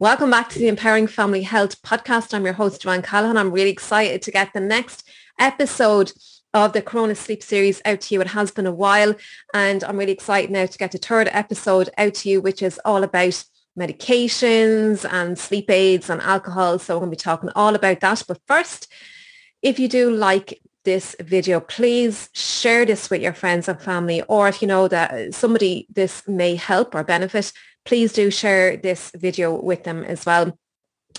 Welcome back to the Empowering Family Health podcast. I'm your host, Joanne Callahan. I'm really excited to get the next episode of the Corona Sleep series out to you. It has been a while and I'm really excited now to get the third episode out to you, which is all about medications and sleep aids and alcohol. So we're going to be talking all about that. But first, if you do like this video, please share this with your friends and family. Or if you know that somebody this may help or benefit, please do share this video with them as well.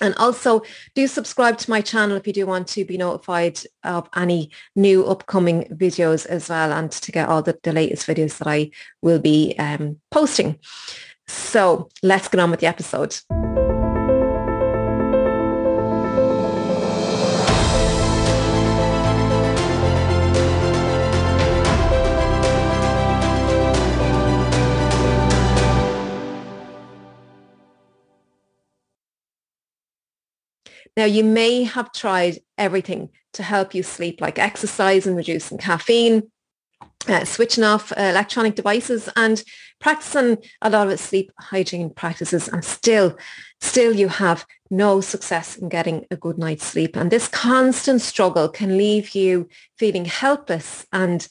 And also do subscribe to my channel if you do want to be notified of any new upcoming videos as well and to get all the, the latest videos that I will be um, posting. So let's get on with the episode. Now, you may have tried everything to help you sleep, like exercise and reducing caffeine, uh, switching off uh, electronic devices and practicing a lot of sleep hygiene practices and still, still you have no success in getting a good night's sleep. And this constant struggle can leave you feeling helpless and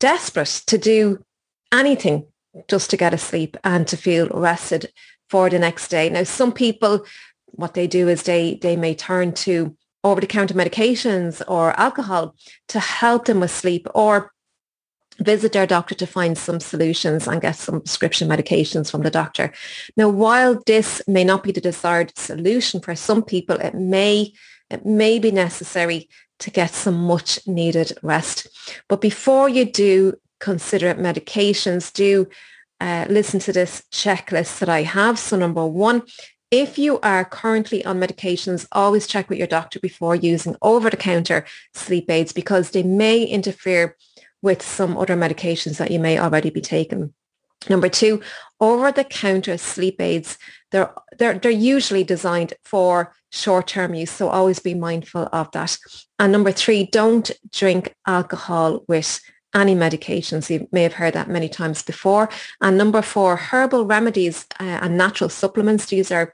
desperate to do anything just to get a sleep and to feel rested for the next day. Now, some people what they do is they they may turn to over-the-counter medications or alcohol to help them with sleep or visit their doctor to find some solutions and get some prescription medications from the doctor. Now, while this may not be the desired solution for some people, it may it may be necessary to get some much needed rest. But before you do consider medications, do uh, listen to this checklist that I have. So number one, if you are currently on medications, always check with your doctor before using over-the-counter sleep aids because they may interfere with some other medications that you may already be taking. Number two, over-the-counter sleep aids, they're, they're, they're usually designed for short-term use, so always be mindful of that. And number three, don't drink alcohol with any medications. You may have heard that many times before. And number four, herbal remedies uh, and natural supplements. These are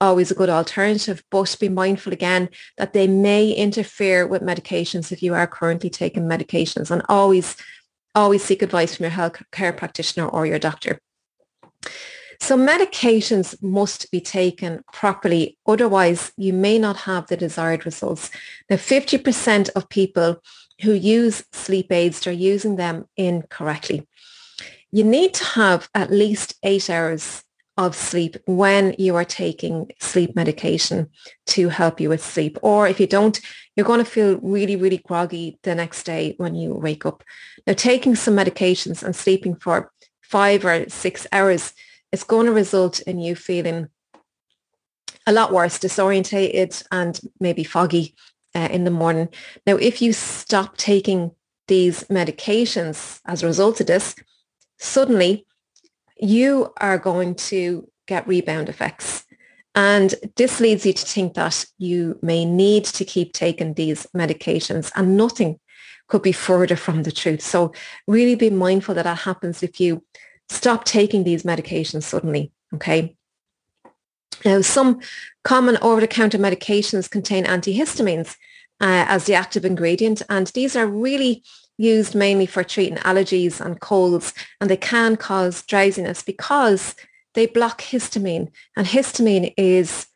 always a good alternative, but be mindful again that they may interfere with medications if you are currently taking medications and always, always seek advice from your health care practitioner or your doctor. So medications must be taken properly. Otherwise, you may not have the desired results. Now, 50% of people who use sleep aids, they're using them incorrectly. You need to have at least eight hours of sleep when you are taking sleep medication to help you with sleep. Or if you don't, you're going to feel really, really groggy the next day when you wake up. Now, taking some medications and sleeping for five or six hours is going to result in you feeling a lot worse, disorientated and maybe foggy uh, in the morning. Now, if you stop taking these medications as a result of this, suddenly you are going to get rebound effects. And this leads you to think that you may need to keep taking these medications and nothing could be further from the truth. So really be mindful that that happens if you stop taking these medications suddenly. Okay. Now, some common over-the-counter medications contain antihistamines uh, as the active ingredient, and these are really used mainly for treating allergies and colds, and they can cause drowsiness because they block histamine, and histamine is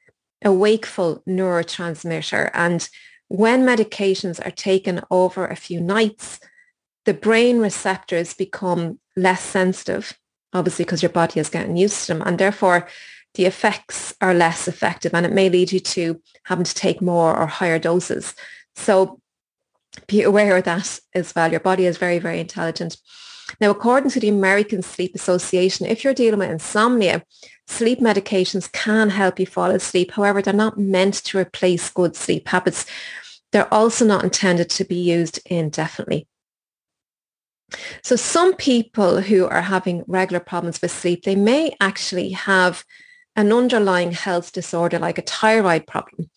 a wakeful neurotransmitter. And when medications are taken over a few nights, the brain receptors become less sensitive, obviously because your body is getting used to them, and therefore the effects are less effective and it may lead you to having to take more or higher doses. So be aware of that as well. Your body is very, very intelligent. Now, according to the American Sleep Association, if you're dealing with insomnia, sleep medications can help you fall asleep. However, they're not meant to replace good sleep habits. They're also not intended to be used indefinitely. So some people who are having regular problems with sleep, they may actually have an underlying health disorder like a thyroid problem,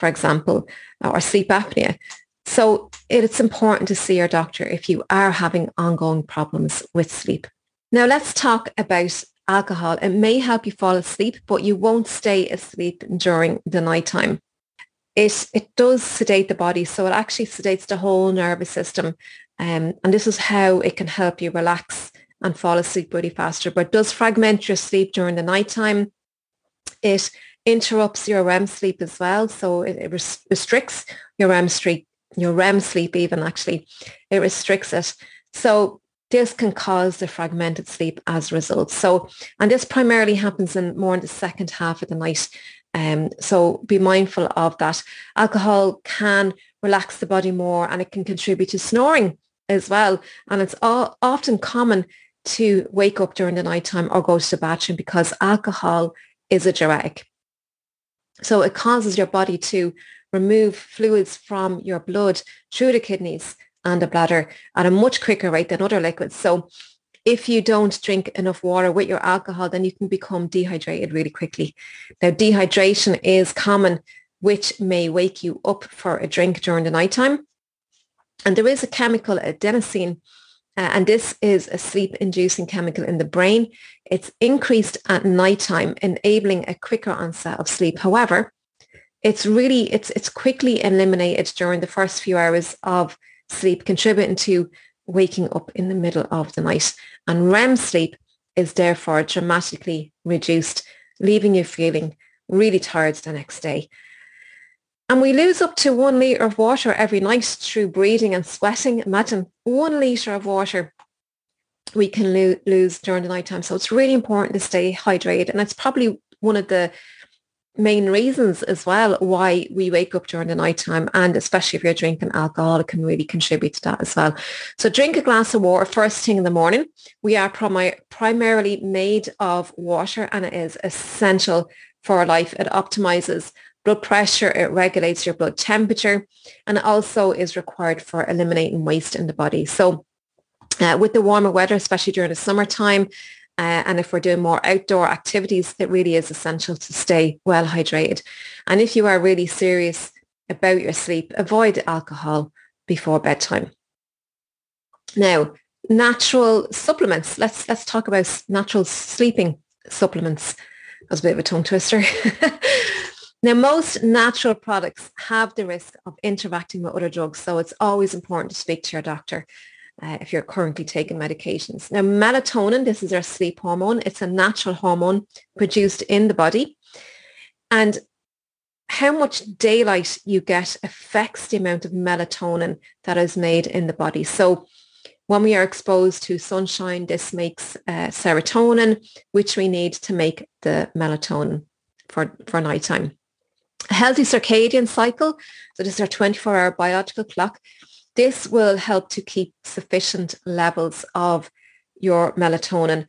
for example, or sleep apnea. So it's important to see your doctor if you are having ongoing problems with sleep. Now let's talk about alcohol, it may help you fall asleep, but you won't stay asleep during the nighttime. It, it does sedate the body, so it actually sedates the whole nervous system. Um, and this is how it can help you relax and fall asleep really faster. But does fragment your sleep during the nighttime. It interrupts your REM sleep as well. So it, it restricts your REM sleep, your REM sleep even actually. It restricts it. So this can cause the fragmented sleep as a result. So, and this primarily happens in more in the second half of the night. Um, so be mindful of that. Alcohol can relax the body more and it can contribute to snoring as well. And it's all, often common to wake up during the nighttime or go to the bathroom because alcohol is a diuretic. So it causes your body to remove fluids from your blood through the kidneys and the bladder at a much quicker rate than other liquids. So if you don't drink enough water with your alcohol, then you can become dehydrated really quickly. Now, dehydration is common, which may wake you up for a drink during the nighttime. And there is a chemical, adenosine, uh, and this is a sleep-inducing chemical in the brain. It's increased at nighttime, enabling a quicker onset of sleep. However, it's really, it's, it's quickly eliminated during the first few hours of sleep, contributing to waking up in the middle of the night. And REM sleep is therefore dramatically reduced, leaving you feeling really tired the next day. And we lose up to one litre of water every night through breathing and sweating. Imagine one litre of water we can lo- lose during the nighttime. So it's really important to stay hydrated. And it's probably one of the main reasons as well why we wake up during the nighttime and especially if you're drinking alcohol it can really contribute to that as well. So drink a glass of water first thing in the morning. We are prim- primarily made of water and it is essential for life. It optimizes blood pressure it regulates your blood temperature and it also is required for eliminating waste in the body. So uh, with the warmer weather, especially during the summertime, uh, and if we're doing more outdoor activities, it really is essential to stay well hydrated. And if you are really serious about your sleep, avoid alcohol before bedtime. Now, natural supplements. Let's let's talk about natural sleeping supplements. That was a bit of a tongue twister. now, most natural products have the risk of interacting with other drugs, so it's always important to speak to your doctor uh, if you're currently taking medications. Now, melatonin, this is our sleep hormone. It's a natural hormone produced in the body. And how much daylight you get affects the amount of melatonin that is made in the body. So when we are exposed to sunshine, this makes uh, serotonin, which we need to make the melatonin for, for nighttime. A healthy circadian cycle, so this is our 24-hour biological clock, this will help to keep sufficient levels of your melatonin.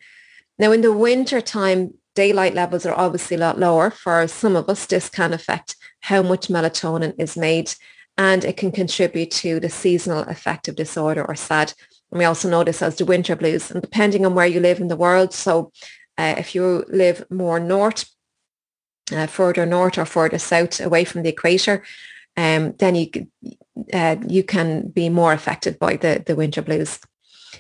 Now in the winter time, daylight levels are obviously a lot lower. For some of us, this can affect how much melatonin is made and it can contribute to the seasonal affective disorder or SAD. And we also know this as the winter blues. And depending on where you live in the world, so uh, if you live more north, uh, further north or further south away from the equator, um, then you uh, you can be more affected by the, the winter blues.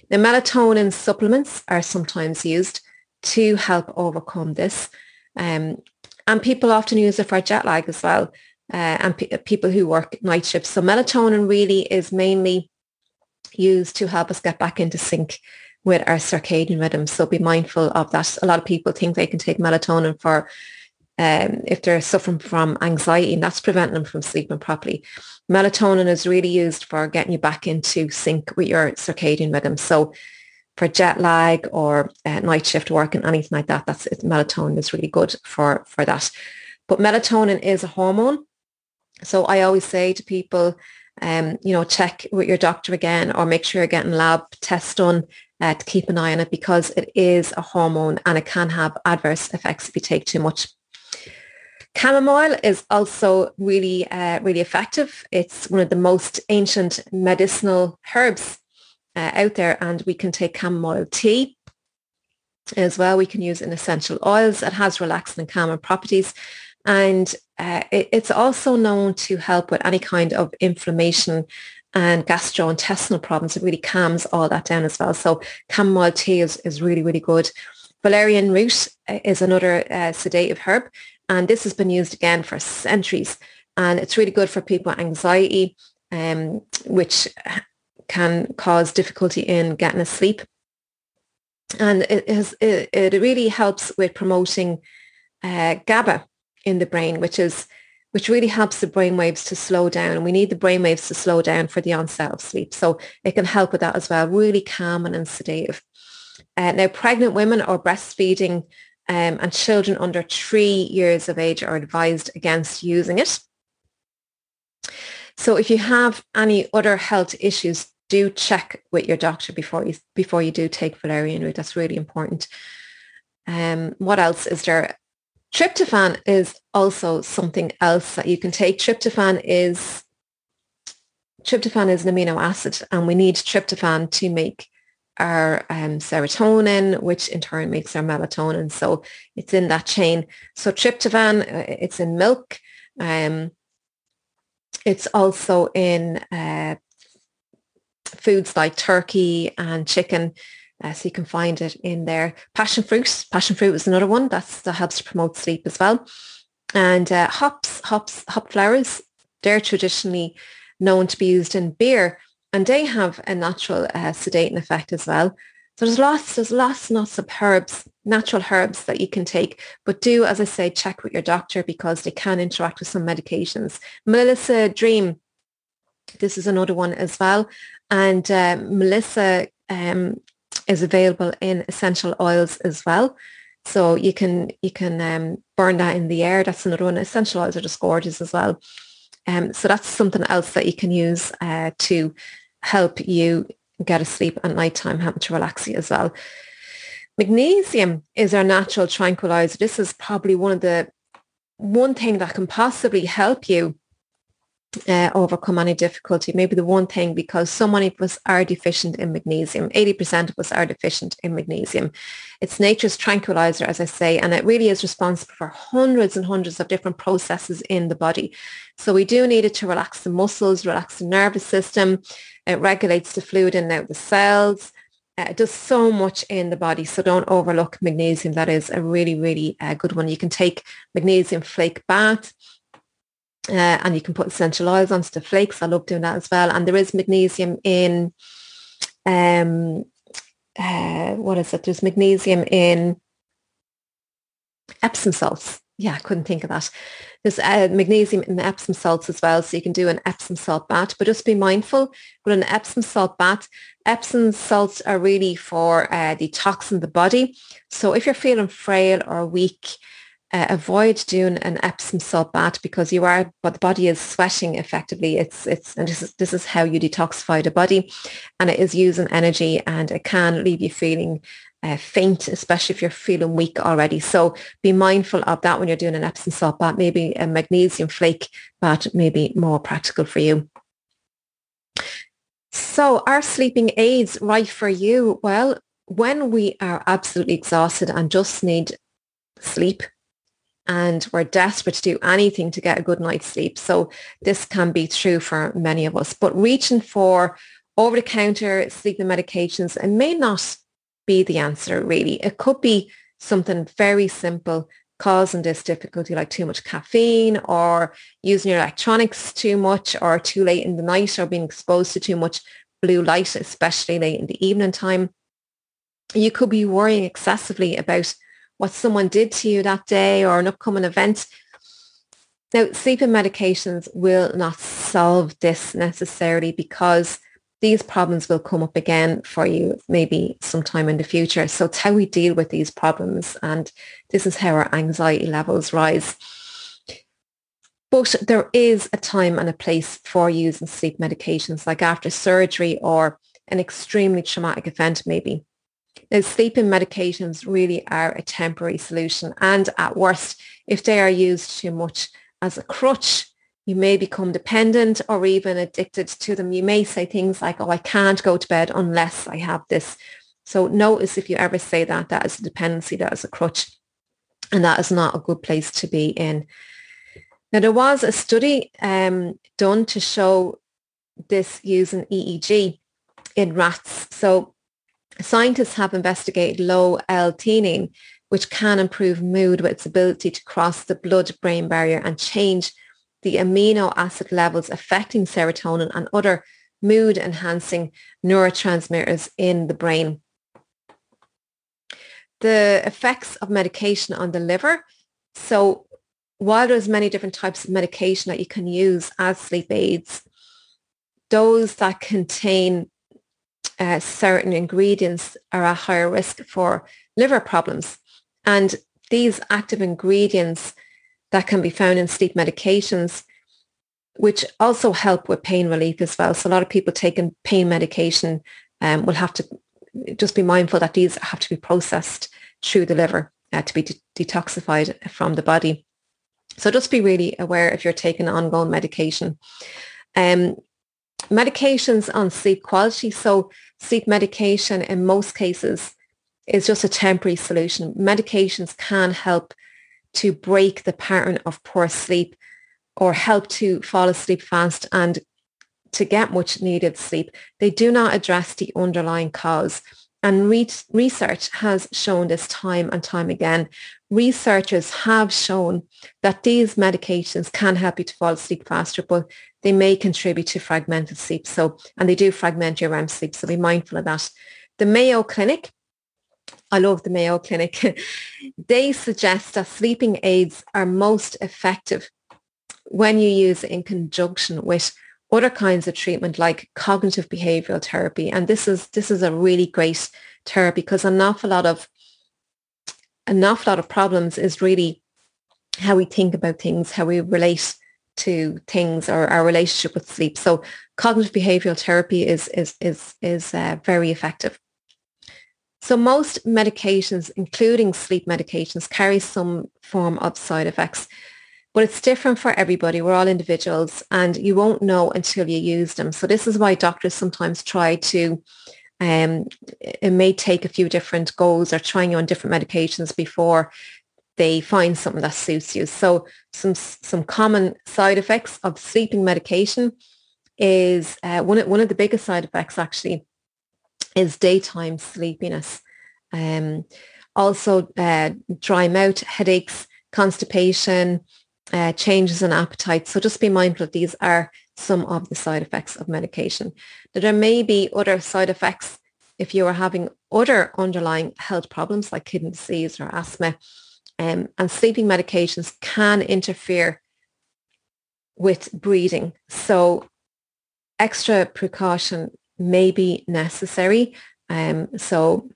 The melatonin supplements are sometimes used to help overcome this. Um, and people often use it for jet lag as well. Uh, and p- people who work night shifts. So melatonin really is mainly used to help us get back into sync with our circadian rhythm. So be mindful of that. A lot of people think they can take melatonin for um, if they're suffering from anxiety and that's preventing them from sleeping properly. Melatonin is really used for getting you back into sync with your circadian rhythm. So for jet lag or uh, night shift work and anything like that, that's melatonin is really good for, for that. But melatonin is a hormone. So I always say to people, um, you know, check with your doctor again or make sure you're getting lab tests done uh, to keep an eye on it because it is a hormone and it can have adverse effects if you take too much. Chamomile is also really, uh, really effective. It's one of the most ancient medicinal herbs uh, out there and we can take chamomile tea as well. We can use in essential oils. It has relaxing and calming properties. And uh, it, it's also known to help with any kind of inflammation and gastrointestinal problems. It really calms all that down as well. So chamomile tea is, is really, really good. Valerian root uh, is another uh, sedative herb, and this has been used again for centuries. And it's really good for people with anxiety, um, which can cause difficulty in getting asleep. And it, has, it, it really helps with promoting uh, GABA in the brain, which is which really helps the brain waves to slow down. And we need the brain waves to slow down for the onset of sleep. So it can help with that as well, really calming and sedative. Uh, now, pregnant women or breastfeeding um, and children under three years of age are advised against using it. So if you have any other health issues, do check with your doctor before you before you do take valerian root. That's really important. Um, what else is there? Tryptophan is also something else that you can take. Tryptophan is tryptophan is an amino acid, and we need tryptophan to make our um, serotonin, which in turn makes our melatonin. So it's in that chain. So tryptophan, uh, it's in milk. Um, it's also in uh, foods like turkey and chicken. Uh, so you can find it in there. Passion fruit. Passion fruit is another one that's, that helps to promote sleep as well. And uh, hops, hops, hop flowers, they're traditionally known to be used in beer and they have a natural uh, sedating effect as well. So there's lots, there's lots and lots of herbs, natural herbs that you can take, but do, as I say, check with your doctor because they can interact with some medications. Melissa Dream, this is another one as well. And uh, Melissa um, is available in essential oils as well. So you can you can um, burn that in the air. That's another one. Essential oils are just gorgeous as well. Um, so that's something else that you can use uh, to help you get asleep at night time, help to relax you as well. Magnesium is our natural tranquilizer. This is probably one of the one thing that can possibly help you uh, overcome any difficulty. Maybe the one thing because so many of us are deficient in magnesium. 80% of us are deficient in magnesium. It's nature's tranquilizer, as I say, and it really is responsible for hundreds and hundreds of different processes in the body. So we do need it to relax the muscles, relax the nervous system. It regulates the fluid in and out the cells. Uh, it does so much in the body, so don't overlook magnesium. That is a really, really uh, good one. You can take magnesium flake bath uh, and you can put essential oils onto the flakes. I love doing that as well. And there is magnesium in, um, uh, what is it? There's magnesium in Epsom salts. Yeah, I couldn't think of that. There's uh, magnesium in Epsom salts as well, so you can do an Epsom salt bath. But just be mindful with an Epsom salt bath. Epsom salts are really for uh, detoxing the body. So if you're feeling frail or weak, uh, avoid doing an Epsom salt bath because you are, but the body is sweating effectively. It's, it's, and this is, this is how you detoxify the body and it is using energy and it can leave you feeling uh, faint, especially if you're feeling weak already. So be mindful of that when you're doing an Epsom salt bath. Maybe a magnesium flake bath may be more practical for you. So are sleeping aids right for you? Well, when we are absolutely exhausted and just need sleep, and we're desperate to do anything to get a good night's sleep. So this can be true for many of us. But reaching for over-the-counter sleeping medications it may not be the answer really. It could be something very simple causing this difficulty like too much caffeine or using your electronics too much or too late in the night or being exposed to too much blue light, especially late in the evening time. You could be worrying excessively about what someone did to you that day or an upcoming event. Now, sleeping medications will not solve this necessarily because these problems will come up again for you maybe sometime in the future. So it's how we deal with these problems and this is how our anxiety levels rise. But there is a time and a place for using sleep medications like after surgery or an extremely traumatic event maybe. Now, sleeping medications really are a temporary solution. And at worst, if they are used too much as a crutch, you may become dependent or even addicted to them. You may say things like, oh, I can't go to bed unless I have this. So notice if you ever say that, that is a dependency, that is a crutch. And that is not a good place to be in. Now, there was a study um, done to show this using EEG in rats. So Scientists have investigated low L-theanine, which can improve mood with its ability to cross the blood-brain barrier and change the amino acid levels affecting serotonin and other mood enhancing neurotransmitters in the brain. The effects of medication on the liver. So while there's many different types of medication that you can use as sleep aids, those that contain uh, certain ingredients are at higher risk for liver problems. And these active ingredients that can be found in sleep medications, which also help with pain relief as well. So a lot of people taking pain medication um, will have to just be mindful that these have to be processed through the liver uh, to be de- detoxified from the body. So just be really aware if you're taking ongoing medication. Um, medications on sleep quality. So sleep medication in most cases is just a temporary solution. Medications can help to break the pattern of poor sleep or help to fall asleep fast and to get much needed sleep. They do not address the underlying cause. And re- research has shown this time and time again. Researchers have shown that these medications can help you to fall asleep faster, but they may contribute to fragmented sleep. So, and they do fragment your REM sleep. So be mindful of that. The Mayo Clinic, I love the Mayo Clinic. they suggest that sleeping aids are most effective when you use it in conjunction with other kinds of treatment like cognitive behavioral therapy. And this is this is a really great therapy because an awful lot of an awful lot of problems is really how we think about things, how we relate to things or our relationship with sleep. So cognitive behavioral therapy is is is is uh, very effective. So most medications, including sleep medications, carry some form of side effects. But it's different for everybody. We're all individuals and you won't know until you use them. So this is why doctors sometimes try to, um, it may take a few different goals or trying you on different medications before they find something that suits you. So some, some common side effects of sleeping medication is uh, one, of, one of the biggest side effects actually is daytime sleepiness. Um, also uh, dry mouth, headaches, constipation, uh, changes in appetite. So just be mindful that these are some of the side effects of medication. That there may be other side effects if you are having other underlying health problems like kidney disease or asthma. Um, and sleeping medications can interfere with breathing. So extra precaution may be necessary. Um, so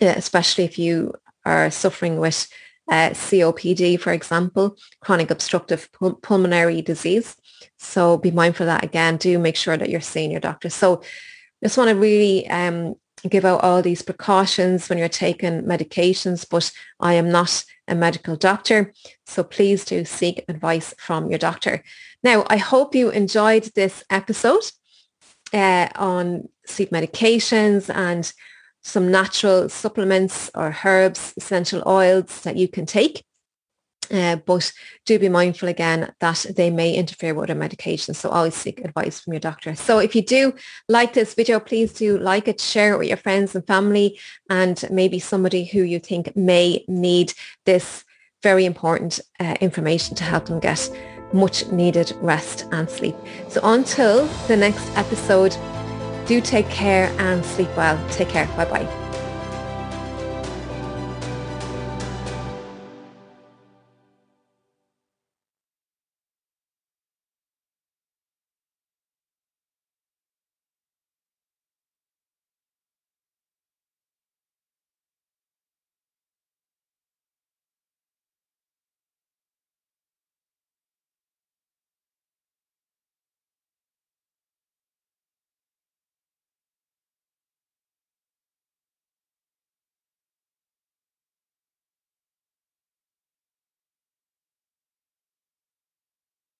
especially if you are suffering with uh, COPD, for example, chronic obstructive pul- pulmonary disease. So be mindful of that again. Do make sure that you're seeing your doctor. So just want to really um, give out all these precautions when you're taking medications, but I am not a medical doctor. So please do seek advice from your doctor. Now, I hope you enjoyed this episode uh, on sleep medications and some natural supplements or herbs, essential oils that you can take. Uh, but do be mindful again that they may interfere with other medications. So always seek advice from your doctor. So if you do like this video, please do like it, share it with your friends and family and maybe somebody who you think may need this very important uh, information to help them get much needed rest and sleep. So until the next episode, do take care and sleep well. Take care. Bye bye.